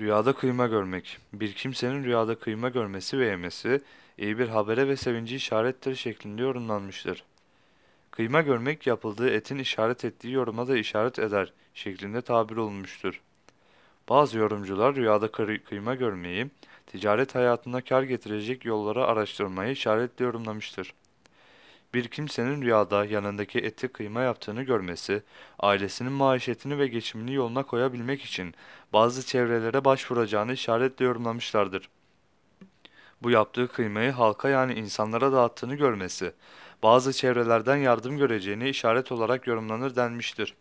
Rüyada kıyma görmek. Bir kimsenin rüyada kıyma görmesi ve yemesi iyi bir habere ve sevinci işarettir şeklinde yorumlanmıştır. Kıyma görmek yapıldığı etin işaret ettiği yoruma da işaret eder şeklinde tabir olunmuştur. Bazı yorumcular rüyada kıy- kıyma görmeyi, ticaret hayatında kar getirecek yolları araştırmayı işaretle yorumlamıştır. Bir kimsenin rüyada yanındaki eti kıyma yaptığını görmesi, ailesinin maişetini ve geçimini yoluna koyabilmek için bazı çevrelere başvuracağını işaretle yorumlamışlardır. Bu yaptığı kıymayı halka yani insanlara dağıttığını görmesi, bazı çevrelerden yardım göreceğini işaret olarak yorumlanır denmiştir.